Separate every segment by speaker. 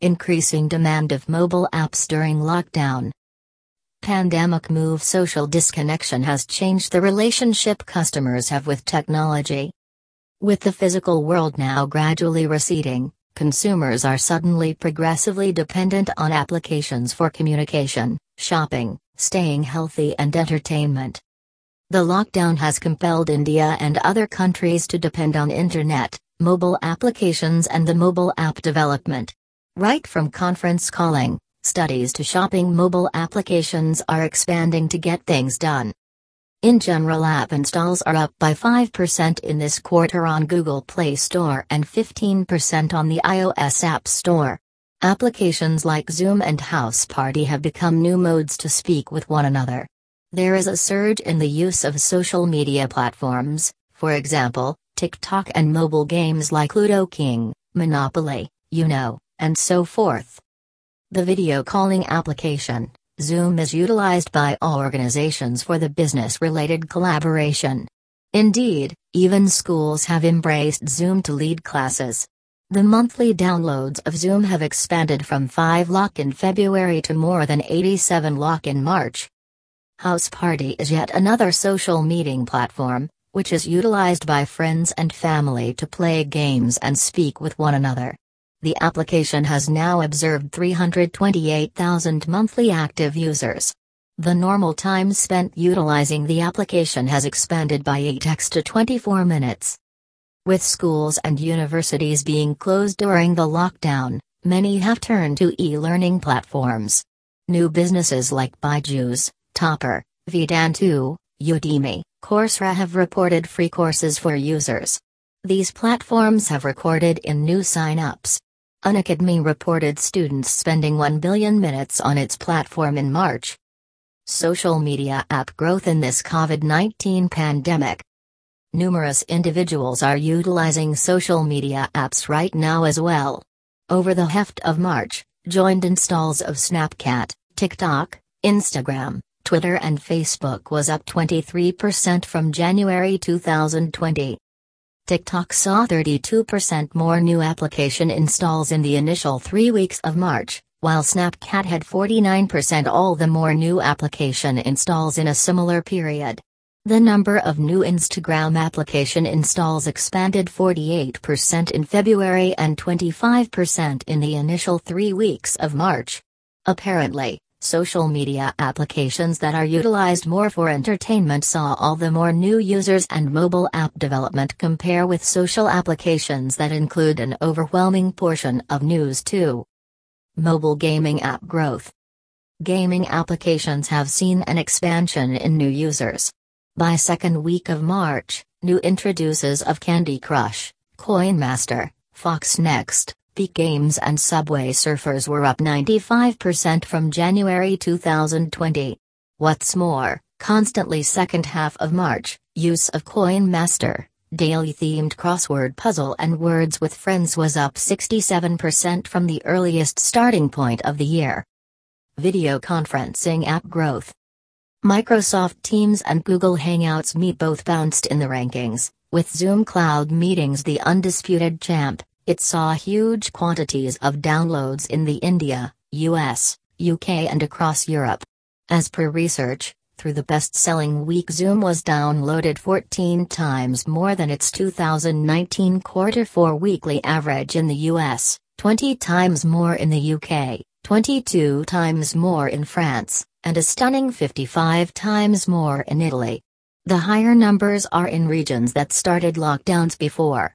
Speaker 1: increasing demand of mobile apps during lockdown. Pandemic move social disconnection has changed the relationship customers have with technology. With the physical world now gradually receding, consumers are suddenly progressively dependent on applications for communication, shopping, staying healthy, and entertainment. The lockdown has compelled India and other countries to depend on internet, mobile applications, and the mobile app development. Right from conference calling, studies to shopping, mobile applications are expanding to get things done. In general, app installs are up by 5% in this quarter on Google Play Store and 15% on the iOS App Store. Applications like Zoom and Houseparty have become new modes to speak with one another. There is a surge in the use of social media platforms, for example, TikTok and mobile games like Ludo King, Monopoly, Uno, and so forth. The video calling application, Zoom is utilized by all organizations for the business related collaboration. Indeed, even schools have embraced Zoom to lead classes. The monthly downloads of Zoom have expanded from 5 lakh in February to more than 87 lakh in March. Houseparty is yet another social meeting platform, which is utilized by friends and family to play games and speak with one another. The application has now observed 328,000 monthly active users. The normal time spent utilizing the application has expanded by 8x to 24 minutes. With schools and universities being closed during the lockdown, many have turned to e learning platforms. New businesses like Byju's, Toppr, Vedantu, Udemy, Coursera have reported free courses for users. These platforms have recorded in new sign-ups. Unacademy reported students spending 1 billion minutes on its platform in March. Social media app growth in this COVID 19 pandemic. Numerous individuals are utilizing social media apps right now as well. Over the heft of March, joined installs of Snapchat, TikTok, Instagram, Twitter, and Facebook was up 23% from January 2020. TikTok saw 32% more new application installs in the initial three weeks of March, while Snapchat had 49% all the more new application installs in a similar period. The number of new Instagram application installs expanded 48% in February and 25% in the initial three weeks of March. Apparently, Social media applications that are utilized more for entertainment saw all the more new users and mobile app development compare with social applications that include an overwhelming portion of news too. Mobile gaming app growth. Gaming applications have seen an expansion in new users. By second week of March, new introduces of Candy Crush, Coin Master, FoxNext, Epic Games and Subway Surfers were up 95% from January 2020. What's more, constantly second half of March, use of Coin Master, daily themed crossword puzzle and words with friends was up 67% from the earliest starting point of the year. Video conferencing app growth. Microsoft Teams and Google Hangouts Meet both bounced in the rankings, with Zoom Cloud Meetings the undisputed champ. It saw huge quantities of downloads in the India, US, UK, and across Europe. As per research, through the best selling week, Zoom was downloaded 14 times more than its 2019 quarter 4 weekly average in the US, 20 times more in the UK, 22 times more in France, and a stunning 55 times more in Italy. The higher numbers are in regions that started lockdowns before.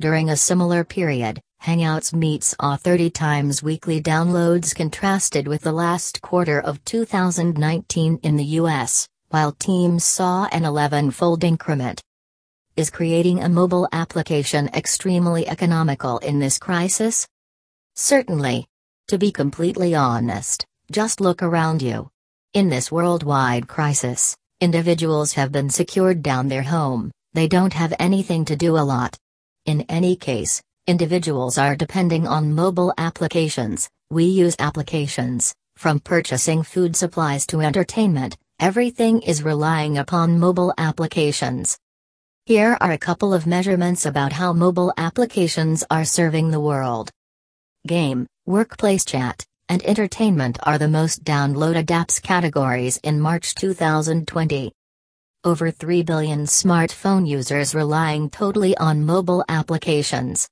Speaker 1: During a similar period, Hangouts Meets saw 30 times weekly downloads contrasted with the last quarter of 2019 in the US, while Teams saw an 11 fold increment. Is creating a mobile application extremely economical in this crisis? Certainly. To be completely honest, just look around you. In this worldwide crisis, individuals have been secured down their home, they don't have anything to do a lot, in any case, individuals are depending on mobile applications. We use applications, from purchasing food supplies to entertainment, everything is relying upon mobile applications. Here are a couple of measurements about how mobile applications are serving the world. game, workplace chat, and entertainment are the most downloaded apps categories in March 2020. Over 3 billion smartphone users relying totally on mobile applications.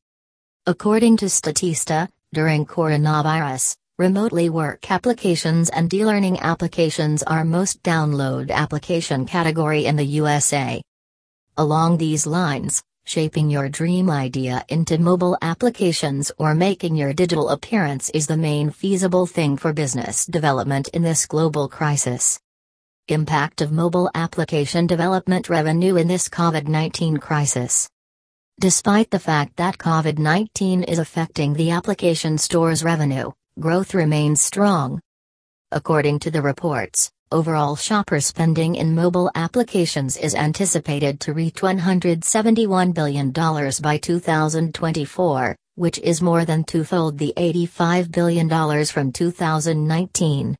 Speaker 1: According to Statista, during coronavirus, remotely work applications and e-learning applications are most download application category in the USA. Along these lines, shaping your dream idea into mobile applications or making your digital appearance is the main feasible thing for business development in this global crisis. Impact of mobile application development revenue in this COVID 19 crisis. Despite the fact that COVID 19 is affecting the application store's revenue, growth remains strong. According to the reports, overall shopper spending in mobile applications is anticipated to reach $171 billion by 2024, which is more than twofold the $85 billion from 2019.